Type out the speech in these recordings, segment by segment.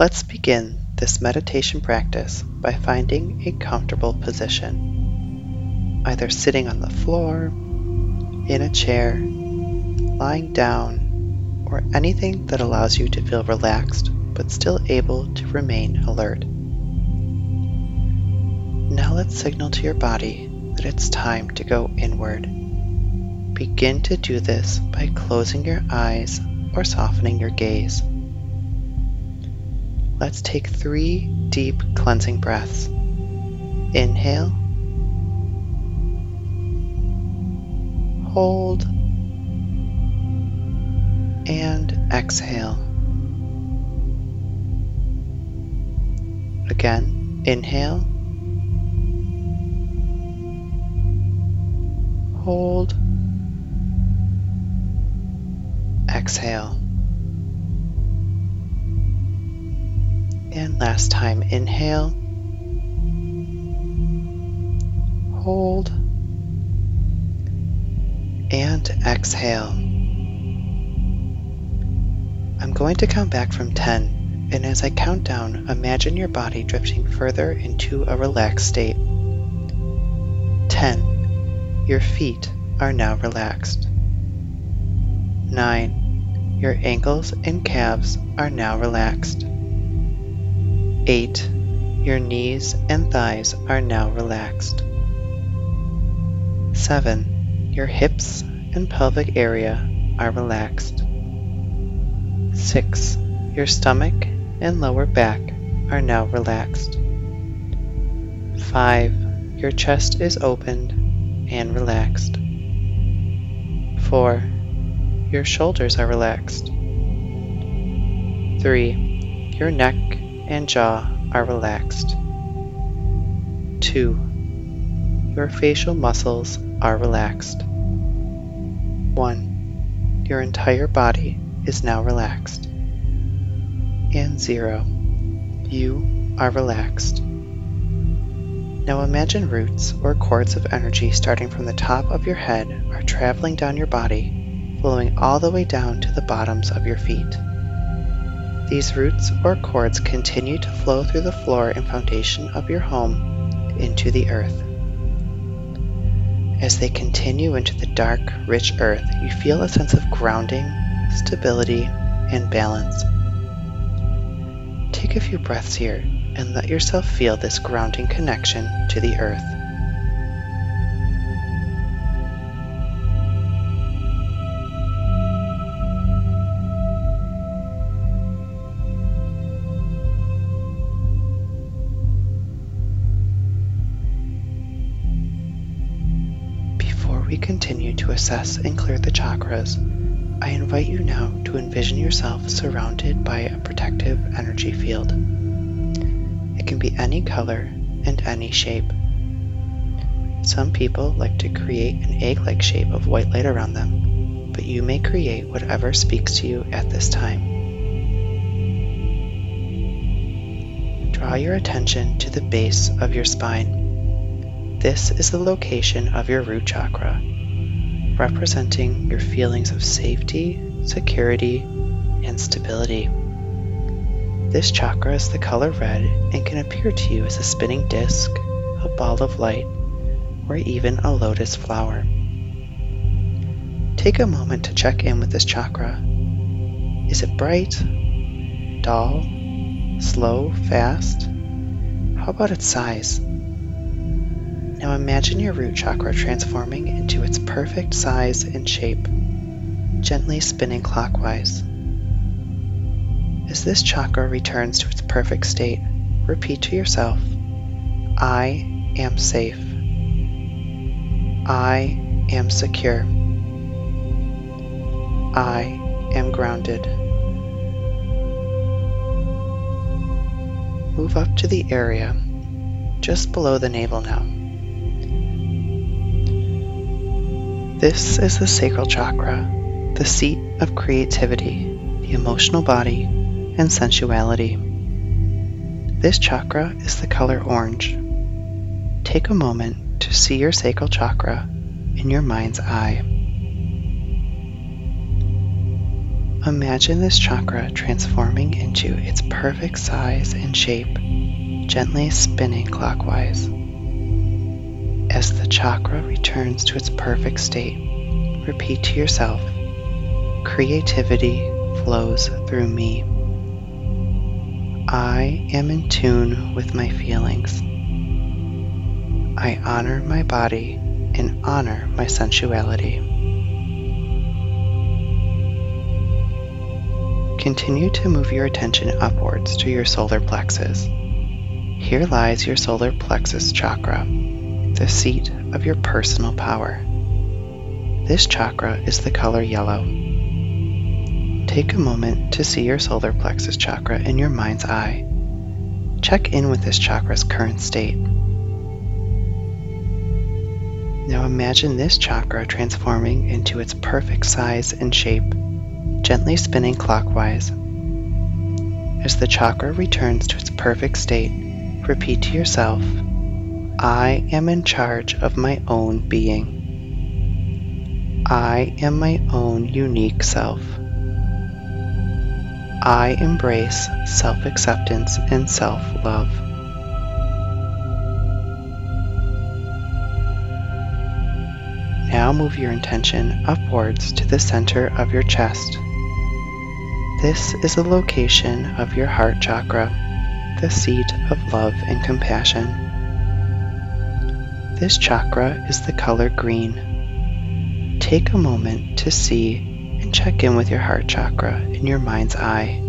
Let's begin this meditation practice by finding a comfortable position, either sitting on the floor, in a chair, lying down, or anything that allows you to feel relaxed but still able to remain alert. Now let's signal to your body that it's time to go inward. Begin to do this by closing your eyes or softening your gaze. Let's take three deep cleansing breaths. Inhale, hold, and exhale. Again, inhale, hold, exhale. And last time, inhale, hold, and exhale. I'm going to count back from 10, and as I count down, imagine your body drifting further into a relaxed state. 10. Your feet are now relaxed. 9. Your ankles and calves are now relaxed. 8. Your knees and thighs are now relaxed. 7. Your hips and pelvic area are relaxed. 6. Your stomach and lower back are now relaxed. 5. Your chest is opened and relaxed. 4. Your shoulders are relaxed. 3. Your neck and jaw are relaxed. 2. Your facial muscles are relaxed. 1. Your entire body is now relaxed. And 0. You are relaxed. Now imagine roots or cords of energy starting from the top of your head are traveling down your body, flowing all the way down to the bottoms of your feet. These roots or cords continue to flow through the floor and foundation of your home into the earth. As they continue into the dark, rich earth, you feel a sense of grounding, stability, and balance. Take a few breaths here and let yourself feel this grounding connection to the earth. Continue to assess and clear the chakras, I invite you now to envision yourself surrounded by a protective energy field. It can be any color and any shape. Some people like to create an egg like shape of white light around them, but you may create whatever speaks to you at this time. Draw your attention to the base of your spine. This is the location of your root chakra, representing your feelings of safety, security, and stability. This chakra is the color red and can appear to you as a spinning disc, a ball of light, or even a lotus flower. Take a moment to check in with this chakra. Is it bright, dull, slow, fast? How about its size? Now imagine your root chakra transforming into its perfect size and shape, gently spinning clockwise. As this chakra returns to its perfect state, repeat to yourself I am safe. I am secure. I am grounded. Move up to the area just below the navel now. This is the sacral chakra, the seat of creativity, the emotional body, and sensuality. This chakra is the color orange. Take a moment to see your sacral chakra in your mind's eye. imagine this chakra transforming into its perfect size and shape, gently spinning clockwise. As the chakra returns to its perfect state, repeat to yourself Creativity flows through me. I am in tune with my feelings. I honor my body and honor my sensuality. Continue to move your attention upwards to your solar plexus. Here lies your solar plexus chakra, the seat of your personal power. This chakra is the color yellow. Take a moment to see your solar plexus chakra in your mind's eye. Check in with this chakra's current state. Now imagine this chakra transforming into its perfect size and shape, gently spinning clockwise. As the chakra returns to its perfect state, repeat to yourself, I am in charge of my own being. I am my own unique self. I embrace self acceptance and self love. Now move your intention upwards to the center of your chest. This is the location of your heart chakra, the seat of love and compassion. This chakra is the color green. Take a moment to see and check in with your heart chakra in your mind's eye.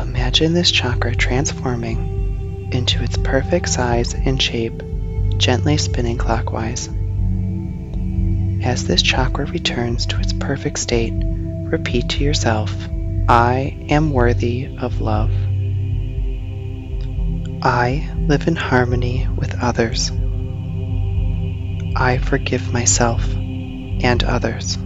Imagine this chakra transforming into its perfect size and shape, gently spinning clockwise. As this chakra returns to its perfect state, repeat to yourself, I am worthy of love. I live in harmony with others. I forgive myself and others.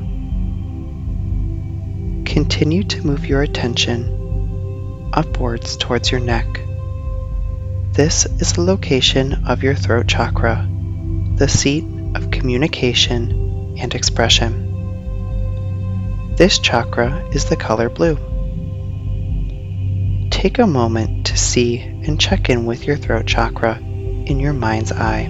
Continue to move your attention upwards towards your neck. This is the location of your throat chakra, the seat of communication and expression. This chakra is the color blue. Take a moment to see and check in with your throat chakra in your mind's eye.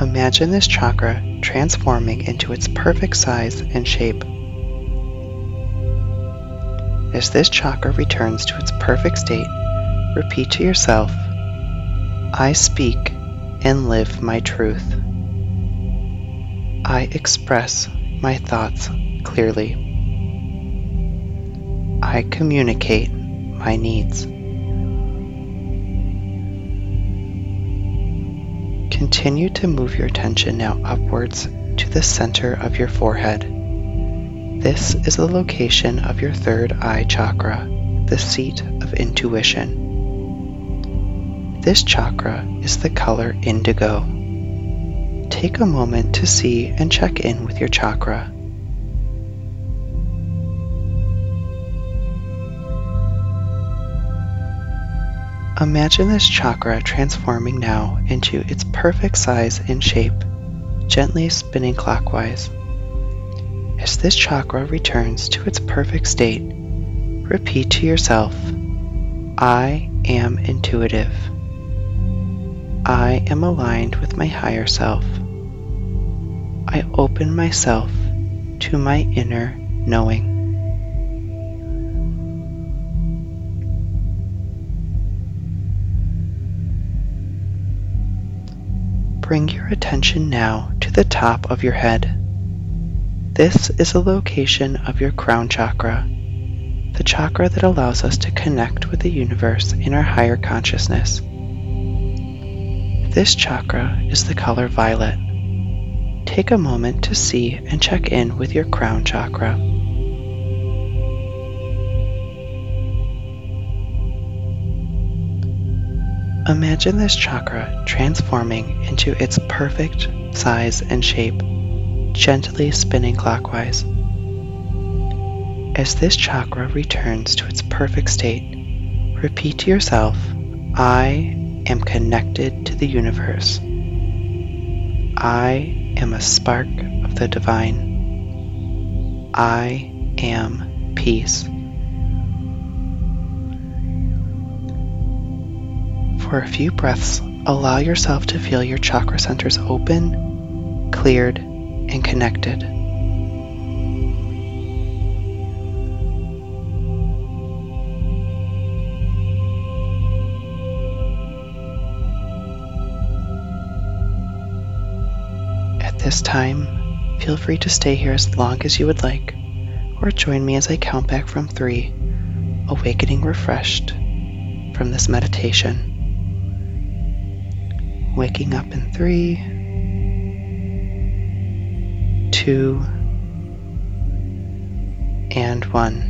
Imagine this chakra transforming into its perfect size and shape. As this chakra returns to its perfect state, repeat to yourself, I speak and live my truth. I express my thoughts clearly. I communicate my needs. Continue to move your attention now upwards to the center of your forehead. This is the location of your third eye chakra, the seat of intuition. This chakra is the color indigo take a moment to see and check in with your chakra. Imagine this chakra transforming now into its perfect size and shape, gently spinning clockwise. As this chakra returns to its perfect state, repeat to yourself, I am intuitive. I am aligned with my higher self. I open myself to my inner knowing. Bring your attention now to the top of your head. This is the location of your crown chakra, the chakra that allows us to connect with the universe in our higher consciousness. This chakra is the color violet take a moment to see and check in with your crown chakra. Imagine this chakra transforming into its perfect size and shape, gently spinning clockwise. As this chakra returns to its perfect state, repeat to yourself, I am connected to the universe. I am a spark of the divine. I am peace. For a few breaths, allow yourself to feel your chakra centers open, cleared, and connected. This time, feel free to stay here as long as you would like, or join me as I count back from three, awakening refreshed from this meditation waking up in three, two, and one.